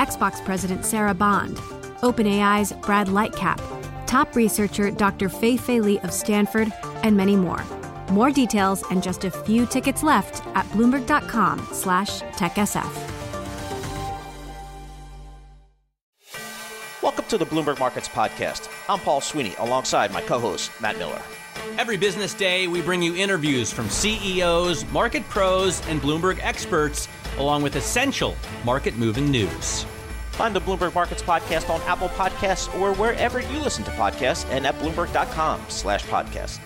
Xbox President Sarah Bond, OpenAI's Brad Lightcap, top researcher Dr. Fei Fei Li of Stanford, and many more. More details and just a few tickets left at bloomberg.com slash techsf. Welcome to the Bloomberg Markets Podcast. I'm Paul Sweeney alongside my co-host, Matt Miller. Every business day, we bring you interviews from CEOs, market pros, and Bloomberg experts, along with essential market moving news. Find the Bloomberg Markets Podcast on Apple Podcasts or wherever you listen to podcasts and at Bloomberg.com slash podcast.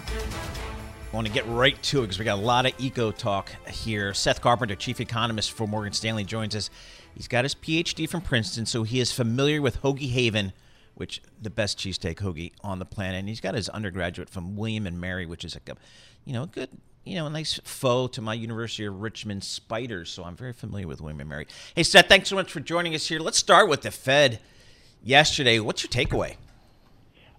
I want to get right to it because we got a lot of eco talk here. Seth Carpenter, chief economist for Morgan Stanley, joins us. He's got his PhD from Princeton, so he is familiar with Hoagie Haven, which the best cheesesteak hoagie on the planet. And he's got his undergraduate from William and Mary, which is like a, you know, good, you know, a nice foe to my University of Richmond Spiders. So I'm very familiar with William Mary. Hey, Seth, thanks so much for joining us here. Let's start with the Fed yesterday. What's your takeaway?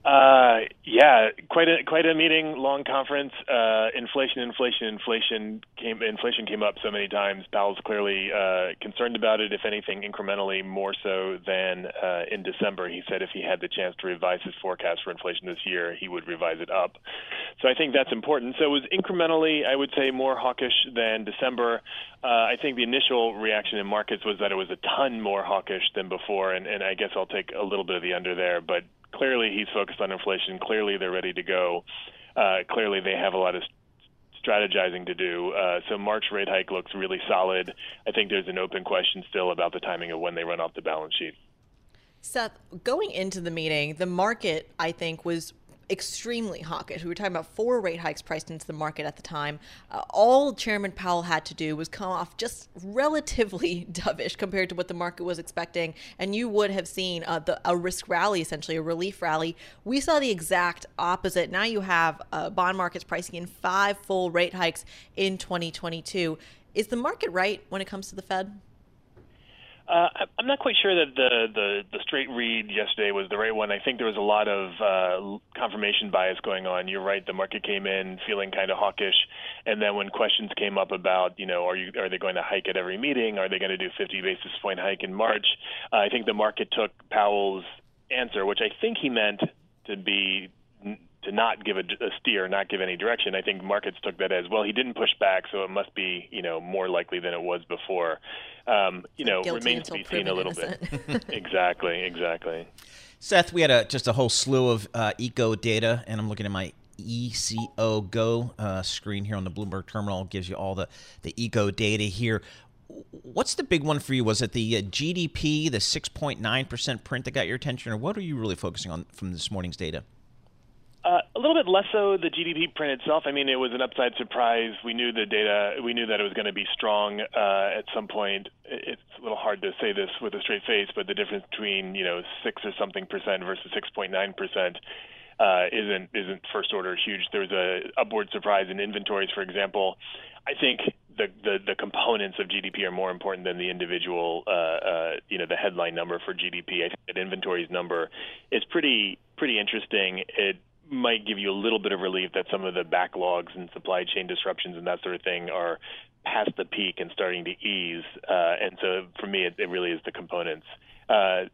Uh, yeah, quite a quite a meeting, long conference. Uh, inflation, inflation, inflation came inflation came up so many times. Powell's clearly uh, concerned about it. If anything, incrementally more so than uh, in December. He said if he had the chance to revise his forecast for inflation this year, he would revise it up. So I think that's important. So it was incrementally, I would say, more hawkish than December. Uh, I think the initial reaction in markets was that it was a ton more hawkish than before, and, and I guess I'll take a little bit of the under there, but clearly he's focused on inflation. Clearly they're ready to go. Uh, clearly they have a lot of strategizing to do. Uh, so March rate hike looks really solid. I think there's an open question still about the timing of when they run off the balance sheet. Seth, going into the meeting, the market, I think, was extremely hawkish. We were talking about four rate hikes priced into the market at the time. Uh, all Chairman Powell had to do was come off just relatively dovish compared to what the market was expecting, and you would have seen uh, the, a risk rally, essentially a relief rally. We saw the exact opposite. Now you have uh, bond markets pricing in five full rate hikes in 2022. Is the market right when it comes to the Fed? Uh, I'm not quite sure that the, the, the straight read yesterday was the right one. I think there was a lot of uh, confirmation bias going on. You're right. The market came in feeling kind of hawkish, and then when questions came up about, you know, are you are they going to hike at every meeting? Are they going to do 50 basis point hike in March? Uh, I think the market took Powell's answer, which I think he meant to be to not give a, a, steer, not give any direction. I think markets took that as well. He didn't push back, so it must be you know more likely than it was before. Um, you know, Guilty remains to be seen a little innocent. bit. exactly, exactly. Seth, we had a, just a whole slew of uh, eco data, and I'm looking at my ECO Go uh, screen here on the Bloomberg terminal. It gives you all the, the eco data here. What's the big one for you? Was it the uh, GDP, the 6.9% print that got your attention, or what are you really focusing on from this morning's data? Uh, a little bit less so the GDP print itself. I mean, it was an upside surprise. We knew the data. We knew that it was going to be strong uh, at some point. It's a little hard to say this with a straight face, but the difference between you know six or something percent versus six point nine percent uh, isn't isn't first order huge. There was a upward surprise in inventories, for example. I think the, the, the components of GDP are more important than the individual, uh, uh, you know, the headline number for GDP. I think that inventories number is pretty pretty interesting. It might give you a little bit of relief that some of the backlogs and supply chain disruptions and that sort of thing are past the peak and starting to ease. Uh, and so for me, it, it really is the components. Uh,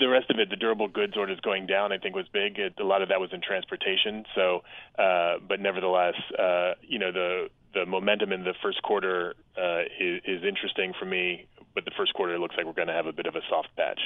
the rest of it, the durable goods orders going down, I think was big. It, a lot of that was in transportation. So, uh, but nevertheless, uh, you know, the the momentum in the first quarter uh, is, is interesting for me. But the first quarter looks like we're going to have a bit of a soft patch.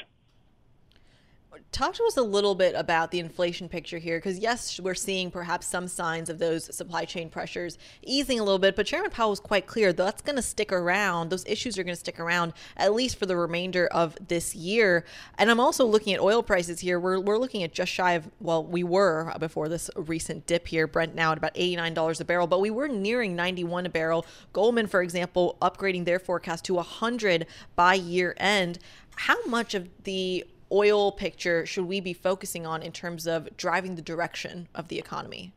Talk to us a little bit about the inflation picture here, because yes, we're seeing perhaps some signs of those supply chain pressures easing a little bit, but Chairman Powell was quite clear that's going to stick around. Those issues are going to stick around at least for the remainder of this year. And I'm also looking at oil prices here. We're, we're looking at just shy of, well, we were before this recent dip here, Brent now at about $89 a barrel, but we were nearing 91 a barrel. Goldman, for example, upgrading their forecast to 100 by year end. How much of the oil picture should we be focusing on in terms of driving the direction of the economy?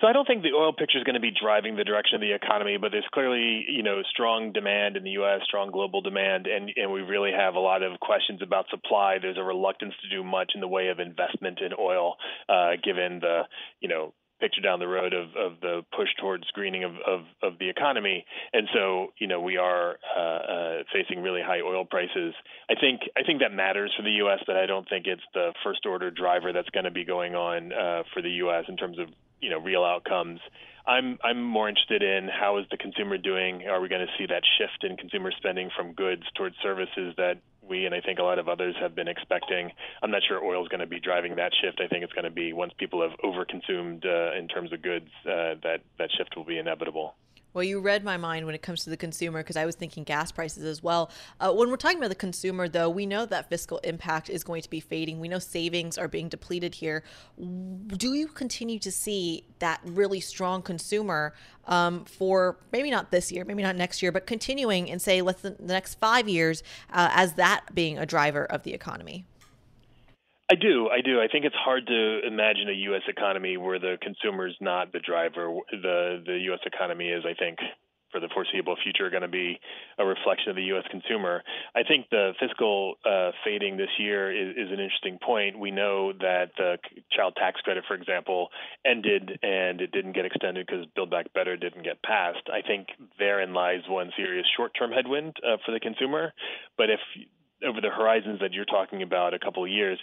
So I don't think the oil picture is going to be driving the direction of the economy, but there's clearly, you know, strong demand in the U.S., strong global demand, and and we really have a lot of questions about supply. There's a reluctance to do much in the way of investment in oil, uh, given the, you know, picture down the road of, of the push towards greening of, of, of the economy. And so, you know, we are uh, uh, facing really high oil prices. I think I think that matters for the U.S., but I don't think it's the first order driver that's going to be going on uh, for the U.S. in terms of you know real outcomes. I'm I'm more interested in how is the consumer doing? Are we going to see that shift in consumer spending from goods towards services that we and I think a lot of others have been expecting? I'm not sure oil is going to be driving that shift. I think it's going to be once people have overconsumed uh, in terms of goods, uh, that that shift will be inevitable. Well, you read my mind when it comes to the consumer because I was thinking gas prices as well. Uh, when we're talking about the consumer, though, we know that fiscal impact is going to be fading. We know savings are being depleted here. Do you continue to see that really strong consumer um, for maybe not this year, maybe not next year, but continuing in, say, let's the next five years uh, as that being a driver of the economy? I do. I do. I think it's hard to imagine a U.S. economy where the consumer is not the driver. The the U.S. economy is, I think, for the foreseeable future, going to be a reflection of the U.S. consumer. I think the fiscal uh, fading this year is, is an interesting point. We know that the child tax credit, for example, ended and it didn't get extended because Build Back Better didn't get passed. I think therein lies one serious short-term headwind uh, for the consumer. But if over the horizons that you're talking about a couple of years,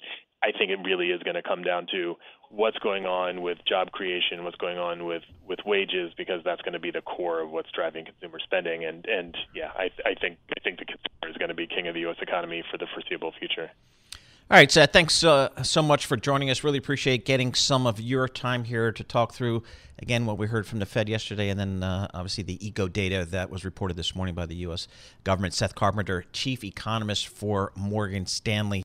I think it really is going to come down to what's going on with job creation, what's going on with, with wages, because that's going to be the core of what's driving consumer spending. And and yeah, I I think I think the consumer is going to be king of the U.S. economy for the foreseeable future. All right, Seth, thanks uh, so much for joining us. Really appreciate getting some of your time here to talk through, again, what we heard from the Fed yesterday, and then uh, obviously the eco data that was reported this morning by the U.S. government. Seth Carpenter, Chief Economist for Morgan Stanley.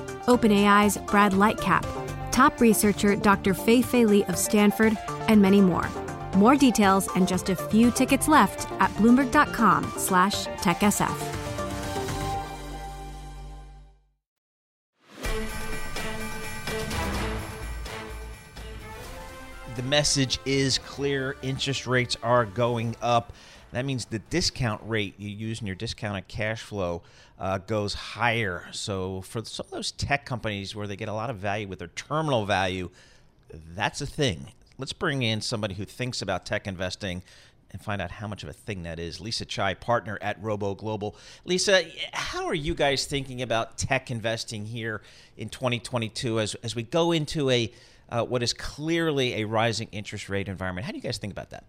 OpenAI's Brad Lightcap, top researcher Dr. Fei Fei Li of Stanford, and many more. More details and just a few tickets left at bloomberg.com slash techsf. The message is clear. Interest rates are going up. That means the discount rate you use in your discounted cash flow uh, goes higher. So for some of those tech companies where they get a lot of value with their terminal value, that's a thing. Let's bring in somebody who thinks about tech investing and find out how much of a thing that is. Lisa Chai, partner at Robo Global. Lisa, how are you guys thinking about tech investing here in 2022 as, as we go into a uh, what is clearly a rising interest rate environment? How do you guys think about that?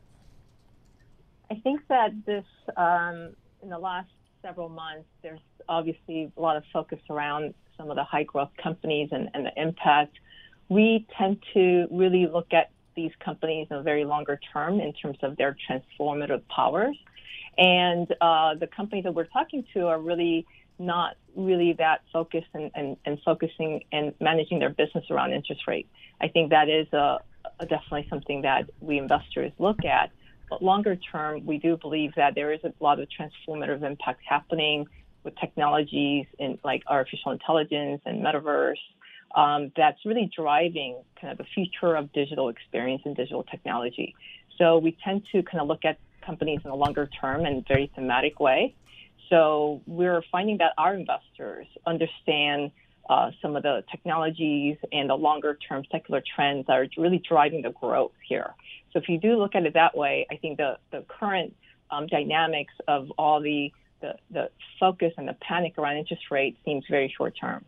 I think that this, um, in the last several months, there's obviously a lot of focus around some of the high growth companies and, and the impact. We tend to really look at these companies in a very longer term in terms of their transformative powers. And uh, the companies that we're talking to are really not really that focused and, and, and, focusing and managing their business around interest rate. I think that is a, a definitely something that we investors look at. Longer term, we do believe that there is a lot of transformative impact happening with technologies in like artificial intelligence and metaverse. Um, that's really driving kind of the future of digital experience and digital technology. So we tend to kind of look at companies in a longer term and very thematic way. So we're finding that our investors understand uh, some of the technologies and the longer term secular trends that are really driving the growth here. So if you do look at it that way, I think the, the current um, dynamics of all the, the, the focus and the panic around interest rates seems very short term.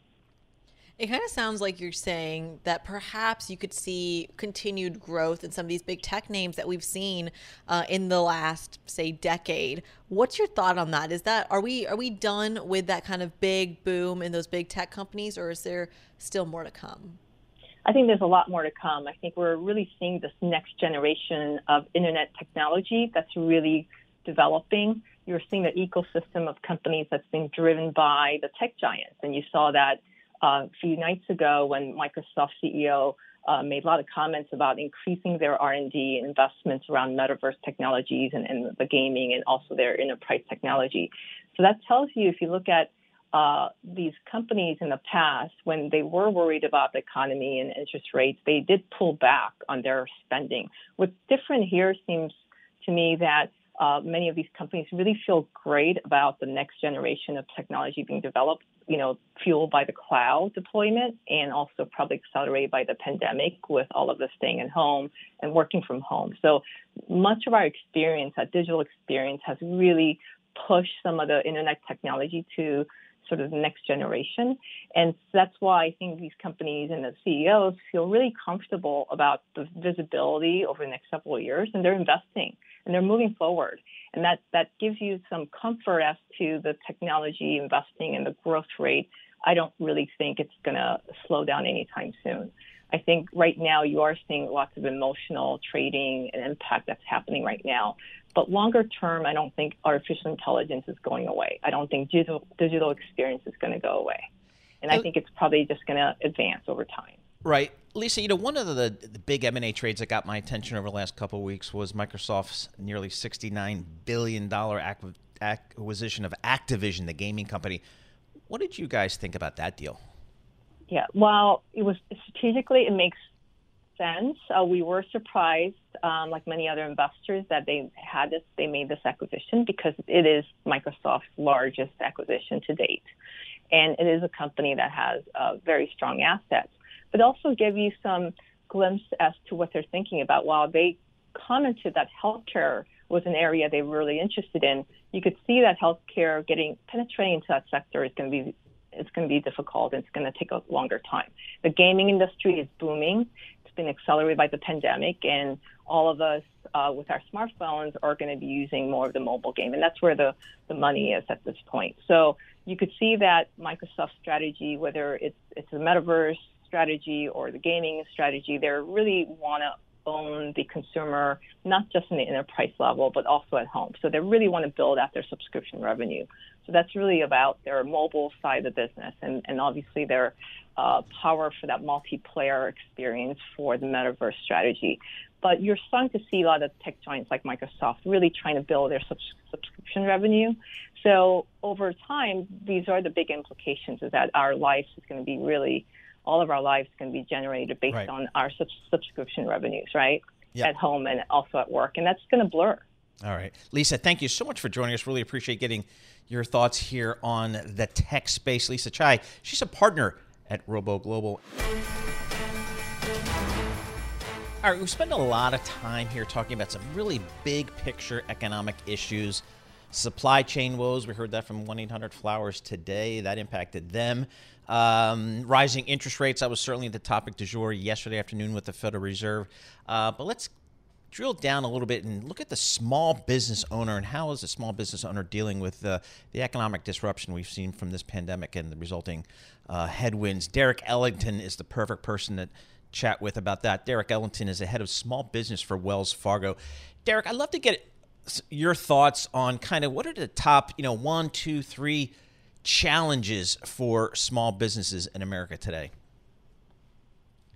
It kind of sounds like you're saying that perhaps you could see continued growth in some of these big tech names that we've seen uh, in the last, say, decade. What's your thought on that? Is that are we are we done with that kind of big boom in those big tech companies, or is there still more to come? I think there's a lot more to come. I think we're really seeing this next generation of internet technology that's really developing. You're seeing an ecosystem of companies that's being driven by the tech giants, and you saw that a few nights ago when Microsoft CEO uh, made a lot of comments about increasing their R&D investments around metaverse technologies and, and, the gaming and also their enterprise technology. So that tells you if you look at uh, these companies in the past, when they were worried about the economy and interest rates, they did pull back on their spending. What's different here seems to me that uh, many of these companies really feel great about the next generation of technology being developed you know, fueled by the cloud deployment and also probably accelerated by the pandemic with all of the staying at home and working from home. So much of our experience, that digital experience, has really pushed some of the internet technology to sort of the next generation. And that's why I think these companies and the CEOs feel really comfortable about the visibility over the next several years and they're investing and they're moving forward. And that, that gives you some comfort as to the technology investing and the growth rate. I don't really think it's going to slow down anytime soon. I think right now you are seeing lots of emotional trading and impact that's happening right now. But longer term, I don't think artificial intelligence is going away. I don't think digital, digital experience is going to go away. And I think it's probably just going to advance over time. Right. Lisa, you know, one of the, the big M&A trades that got my attention over the last couple of weeks was Microsoft's nearly $69 billion acquisition of Activision, the gaming company. What did you guys think about that deal? Yeah, well, it was strategically, it makes sense. Uh, we were surprised, um, like many other investors, that they had this, they made this acquisition because it is Microsoft's largest acquisition to date. And it is a company that has uh, very strong assets but also give you some glimpse as to what they're thinking about. While they commented that healthcare was an area they were really interested in, you could see that healthcare getting penetrating into that sector is going to be it's going to be difficult and it's going to take a longer time. The gaming industry is booming. Been accelerated by the pandemic, and all of us uh, with our smartphones are going to be using more of the mobile game, and that's where the, the money is at this point. So you could see that Microsoft strategy, whether it's it's a metaverse, strategy or the gaming strategy, they really want to own the consumer, not just in the enterprise level, but also at home. So they really want to build out their subscription revenue. So that's really about their mobile side of the business and, and obviously their uh, power for that multiplayer experience for the metaverse strategy. But you're starting to see a lot of tech giants like Microsoft really trying to build their subs- subscription revenue. So over time, these are the big implications is that our lives is going to be really all of our lives is going to be generated based right. on our sub- subscription revenues, right? Yep. At home and also at work. And that's going to blur. All right. Lisa, thank you so much for joining us. Really appreciate getting your thoughts here on the tech space. Lisa Chai, she's a partner at Robo Global. All right, we spend a lot of time here talking about some really big picture economic issues. Supply chain woes, we heard that from 1 800 Flowers today. That impacted them. Um, rising interest rates, that was certainly the topic du jour yesterday afternoon with the Federal Reserve. Uh, but let's drill down a little bit and look at the small business owner and how is the small business owner dealing with the, the economic disruption we've seen from this pandemic and the resulting uh, headwinds. Derek Ellington is the perfect person to chat with about that. Derek Ellington is the head of small business for Wells Fargo. Derek, I'd love to get your thoughts on kind of what are the top, you know, one, two, three challenges for small businesses in America today?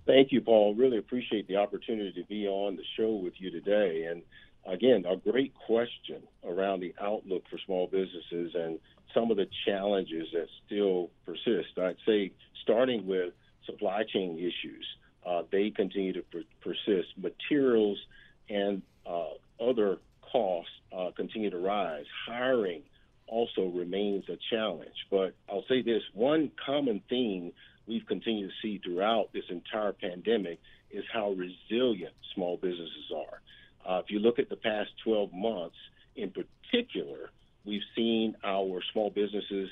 Thank you, Paul. Really appreciate the opportunity to be on the show with you today. And again, a great question around the outlook for small businesses and some of the challenges that still persist. I'd say starting with supply chain issues, uh, they continue to per- persist. Materials and uh, other costs uh, continue to rise. Hiring also remains a challenge. But I'll say this one common theme we've continued to see throughout this entire pandemic is how resilient small businesses are. Uh, if you look at the past 12 months in particular, we've seen our small businesses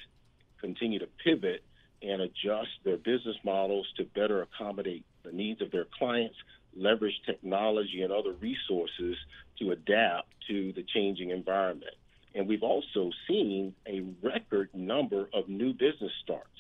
continue to pivot and adjust their business models to better accommodate the needs of their clients, leverage technology and other resources to adapt to the changing environment. And we've also seen a record number of new business starts,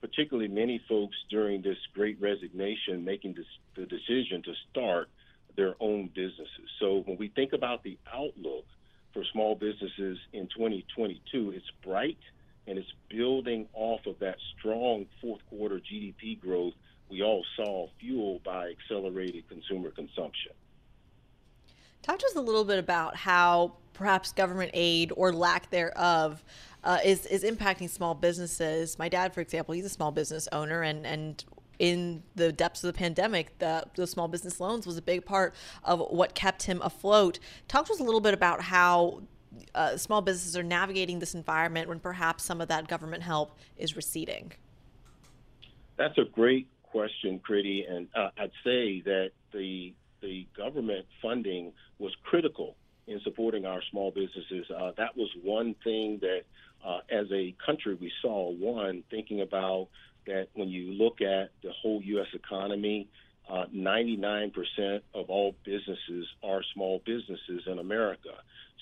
particularly many folks during this great resignation making this, the decision to start their own businesses. So when we think about the outlook for small businesses in 2022, it's bright and it's building off of that strong fourth quarter GDP growth we all saw fueled by accelerated consumer consumption. Talk to us a little bit about how perhaps government aid or lack thereof uh, is is impacting small businesses. My dad, for example, he's a small business owner, and and in the depths of the pandemic, the, the small business loans was a big part of what kept him afloat. Talk to us a little bit about how uh, small businesses are navigating this environment when perhaps some of that government help is receding. That's a great question, Kriti, and uh, I'd say that the the government funding was critical in supporting our small businesses. Uh, that was one thing that, uh, as a country, we saw. One thinking about that when you look at the whole U.S. economy, uh, 99% of all businesses are small businesses in America.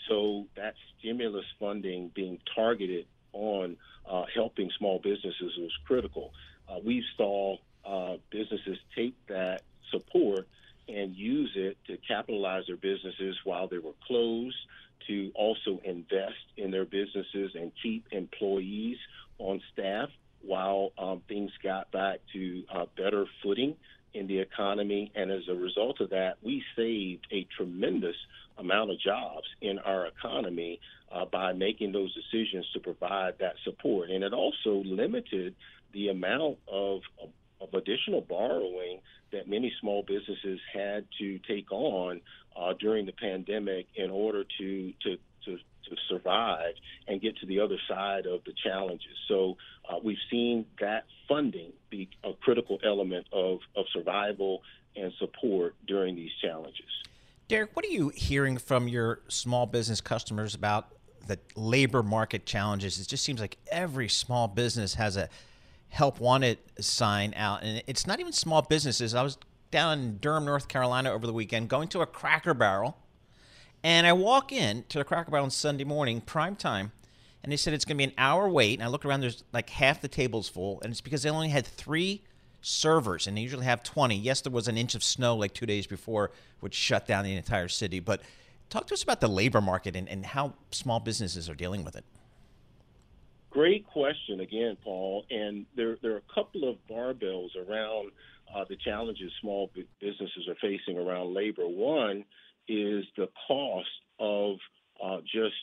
So that stimulus funding being targeted on uh, helping small businesses was critical. Uh, we saw uh, businesses take that support and use it to capitalize their businesses while they were closed, to also invest in their businesses and keep employees on staff while um, things got back to uh, better footing in the economy. And as a result of that, we saved a tremendous amount of jobs in our economy uh, by making those decisions to provide that support. And it also limited the amount of, of additional borrowing that many small businesses had to take on uh, during the pandemic in order to, to, to, to survive and get to the other side of the challenges. So uh, we've seen that funding be a critical element of, of survival and support during these challenges. Derek, what are you hearing from your small business customers about the labor market challenges? It just seems like every small business has a help wanted sign out, and it's not even small businesses. I was down in Durham, North Carolina over the weekend, going to a Cracker Barrel, and I walk in to the Cracker Barrel on Sunday morning, prime time, and they said it's going to be an hour wait. And I look around, there's like half the tables full, and it's because they only had three servers, and they usually have 20. Yes, there was an inch of snow like two days before, which shut down the entire city. But talk to us about the labor market and, and how small businesses are dealing with it. Great question again, Paul. And there, there are a couple of barbells around uh, the challenges small businesses are facing around labor. One is the cost of uh, just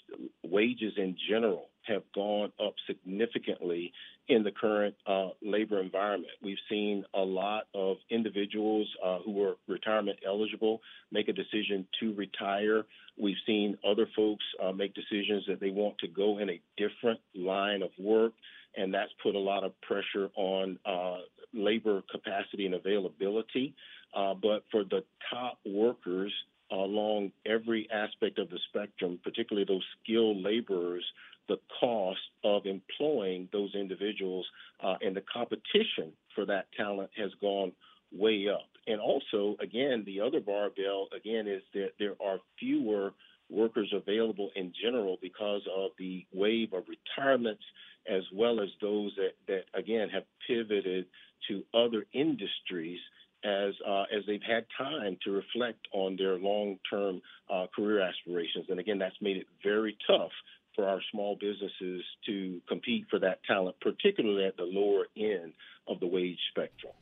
wages in general have gone up significantly in the current uh, labor environment. We've seen a lot of individuals uh, who are retirement eligible make a decision to retire. We've seen other folks uh, make decisions that they want to go in a different line of work, and that's put a lot of pressure on uh, labor capacity and availability. Uh, but for the top workers, along every aspect of the spectrum, particularly those skilled laborers, the cost of employing those individuals uh, and the competition for that talent has gone way up. And also, again, the other barbell, again, is that there are fewer workers available in general because of the wave of retirements as well as those that, that again, have pivoted to other industries as uh, as they've had time to reflect on their long-term uh, career aspirations. And again, that's made it very tough for our small businesses to compete for that talent, particularly at the lower end of the wage spectrum.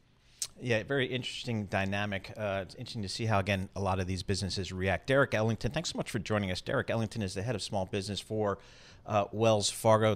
Yeah, very interesting dynamic. Uh, it's interesting to see how, again, a lot of these businesses react. Derek Ellington, thanks so much for joining us. Derek Ellington is the head of small business for uh, Wells Fargo.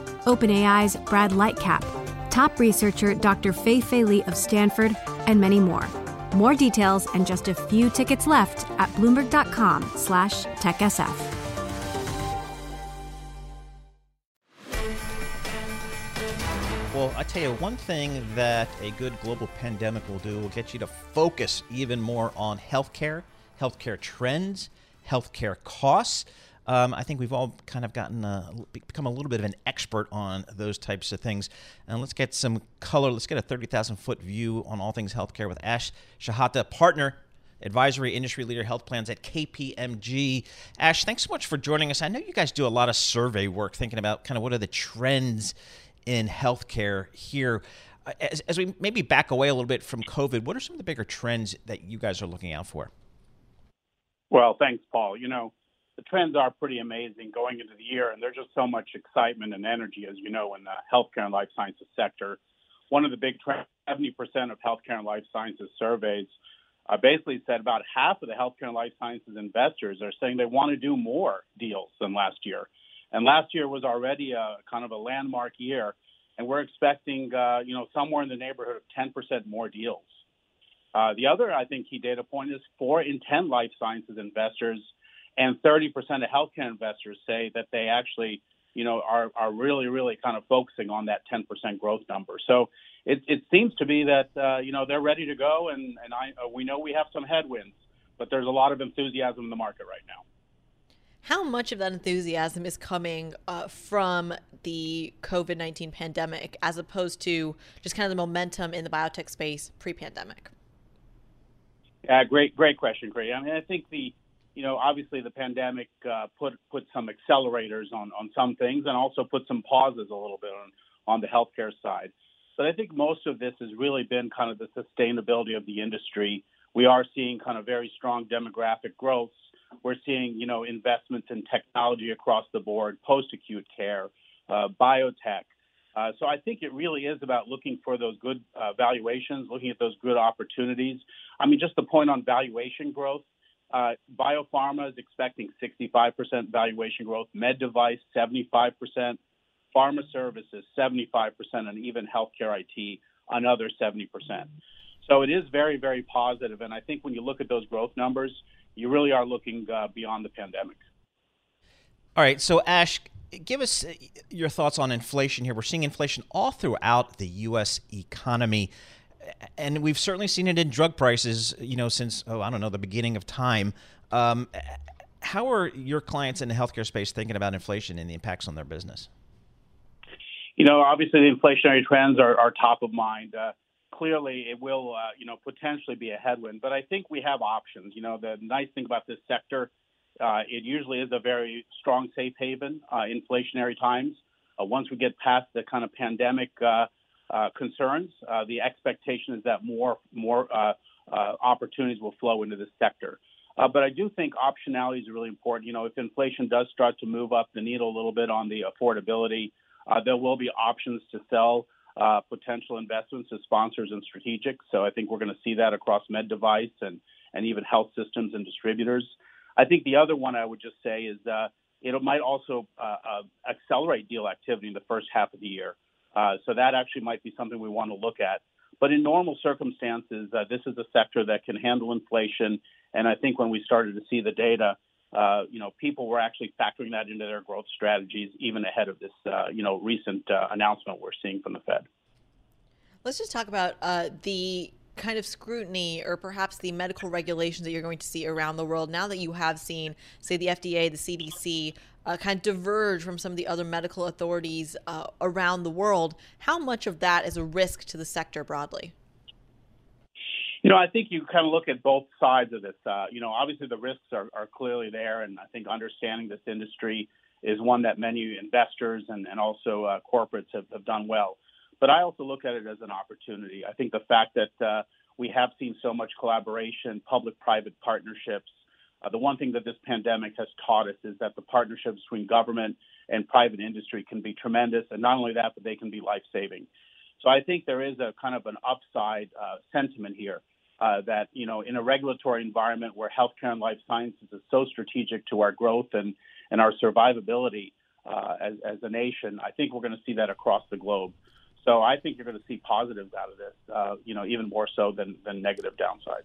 OpenAI's Brad Lightcap, top researcher Dr. Fei Fei Li of Stanford, and many more. More details and just a few tickets left at bloomberg.com/techsf. Well, I tell you, one thing that a good global pandemic will do will get you to focus even more on healthcare, healthcare trends, healthcare costs. Um, I think we've all kind of gotten a, become a little bit of an expert on those types of things. And let's get some color. Let's get a 30,000 foot view on all things healthcare with Ash Shehata, partner, advisory industry leader, health plans at KPMG. Ash, thanks so much for joining us. I know you guys do a lot of survey work thinking about kind of what are the trends in healthcare here. As, as we maybe back away a little bit from COVID, what are some of the bigger trends that you guys are looking out for? Well, thanks, Paul. You know, the trends are pretty amazing going into the year, and there's just so much excitement and energy, as you know, in the healthcare and life sciences sector. One of the big trends, 70% of healthcare and life sciences surveys uh, basically said about half of the healthcare and life sciences investors are saying they want to do more deals than last year. And last year was already a kind of a landmark year, and we're expecting, uh, you know, somewhere in the neighborhood of 10% more deals. Uh, the other, I think, key data point is four in 10 life sciences investors and 30% of healthcare investors say that they actually, you know, are, are really, really kind of focusing on that 10% growth number. So it, it seems to be that, uh, you know, they're ready to go. And, and I, uh, we know we have some headwinds, but there's a lot of enthusiasm in the market right now. How much of that enthusiasm is coming uh, from the COVID 19 pandemic as opposed to just kind of the momentum in the biotech space pre pandemic? Yeah, great, great question, Craig. I mean, I think the you know, obviously the pandemic uh, put put some accelerators on on some things and also put some pauses a little bit on on the healthcare side. But I think most of this has really been kind of the sustainability of the industry. We are seeing kind of very strong demographic growth. We're seeing, you know, investments in technology across the board, post-acute care, uh, biotech. Uh, so I think it really is about looking for those good uh, valuations, looking at those good opportunities. I mean, just the point on valuation growth. Uh, biopharma is expecting 65% valuation growth, med device 75%, pharma services 75%, and even healthcare IT another 70%. So it is very, very positive. And I think when you look at those growth numbers, you really are looking uh, beyond the pandemic. All right. So, Ash, give us uh, your thoughts on inflation here. We're seeing inflation all throughout the U.S. economy and we've certainly seen it in drug prices, you know, since oh, I don't know, the beginning of time. Um, how are your clients in the healthcare space thinking about inflation and the impacts on their business? You know, obviously the inflationary trends are, are top of mind. Uh, clearly, it will, uh, you know, potentially be a headwind, but I think we have options. You know, the nice thing about this sector, uh, it usually is a very strong safe haven uh, inflationary times. Uh, once we get past the kind of pandemic uh, uh, concerns. Uh, the expectation is that more more uh, uh, opportunities will flow into this sector. Uh, but I do think optionality is really important. You know, if inflation does start to move up the needle a little bit on the affordability, there will be options to sell potential investments to sponsors and strategics. So I think we're going to see that across med device and and even health systems and distributors. I think the other one I would just say is uh it might also accelerate deal activity in the first half of the year. Uh, so that actually might be something we want to look at. But in normal circumstances, uh, this is a sector that can handle inflation. And I think when we started to see the data, uh, you know, people were actually factoring that into their growth strategies even ahead of this, uh, you know, recent uh, announcement we're seeing from the Fed. Let's just talk about uh, the kind of scrutiny or perhaps the medical regulations that you're going to see around the world now that you have seen, say, the FDA, the CDC, uh, kind of diverge from some of the other medical authorities uh, around the world? How much of that is a risk to the sector broadly? You know, I think you kind of look at both sides of this. Uh, you know, obviously the risks are, are, clearly there, and I think understanding this industry is one that many investors and, and also uh, corporates have, have done well. But I also look at it as an opportunity. I think the fact that uh, we have seen so much collaboration, public private partnerships. Uh, the one thing that this pandemic has taught us is that the partnerships between government and private industry can be tremendous. And not only that, but they can be life saving. So I think there is a kind of an upside uh, sentiment here. Uh, that you know, in a regulatory environment where healthcare and life sciences is so strategic to our growth and and our survivability, uh, as, as a nation, I think we're going to see that across the globe. So I think you're going to see positives out of this, uh, you know, even more so than, than negative downsides.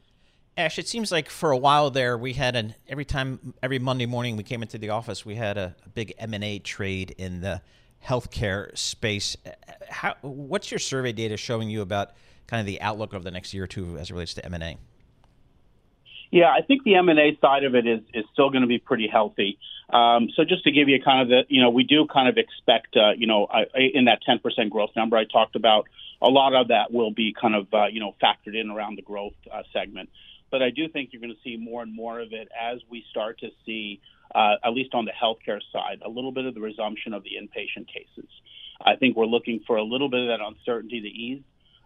Ash, it seems like for a while there, we had an every time every Monday morning we came into the office, we had a, a big M and A trade in the healthcare space. How, what's your survey data showing you about kind of the outlook over the next year or two as it relates to M and A? Yeah, I think the M and A side of it is is still going to be pretty healthy. Um, so just to give you kind of the, you know, we do kind of expect, uh, you know, I, in that 10% growth number I talked about, a lot of that will be kind of, uh, you know, factored in around the growth uh, segment. But I do think you're going to see more and more of it as we start to see, uh, at least on the healthcare side, a little bit of the resumption of the inpatient cases. I think we're looking for a little bit of that uncertainty to ease.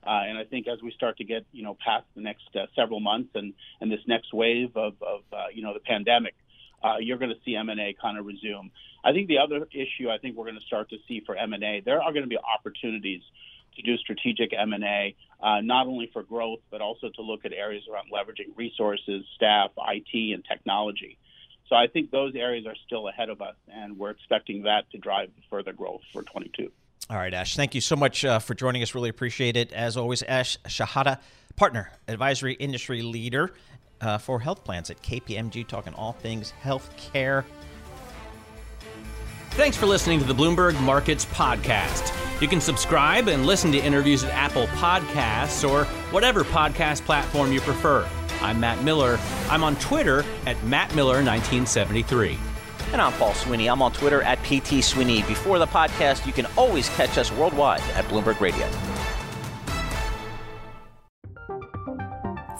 Uh, and I think as we start to get, you know, past the next uh, several months and, and this next wave of, of uh, you know, the pandemic, uh, you're going to see M&A kind of resume. I think the other issue I think we're going to start to see for M&A, there are going to be opportunities to do strategic M&A, uh, not only for growth, but also to look at areas around leveraging resources, staff, IT, and technology. So I think those areas are still ahead of us, and we're expecting that to drive further growth for 22. All right, Ash. Thank you so much uh, for joining us. Really appreciate it. As always, Ash Shehata, partner, advisory industry leader uh, for health plans at KPMG, talking all things health care. Thanks for listening to the Bloomberg Markets Podcast. You can subscribe and listen to interviews at Apple Podcasts or whatever podcast platform you prefer. I'm Matt Miller. I'm on Twitter at MattMiller1973. And I'm Paul Sweeney. I'm on Twitter at PT Sweeney. Before the podcast, you can always catch us worldwide at Bloomberg Radio.